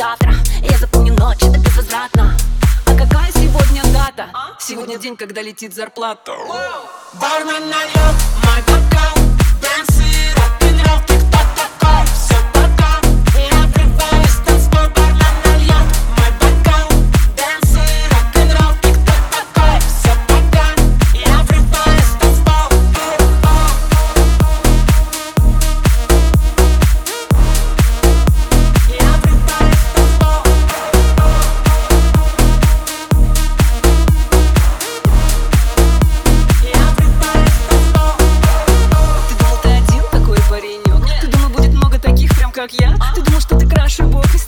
завтра. Я запомню ночь, это безвозвратно. А какая сегодня дата? Сегодня день, когда летит зарплата. Бармен нальет мой как я? Ты думал, что ты краше бог из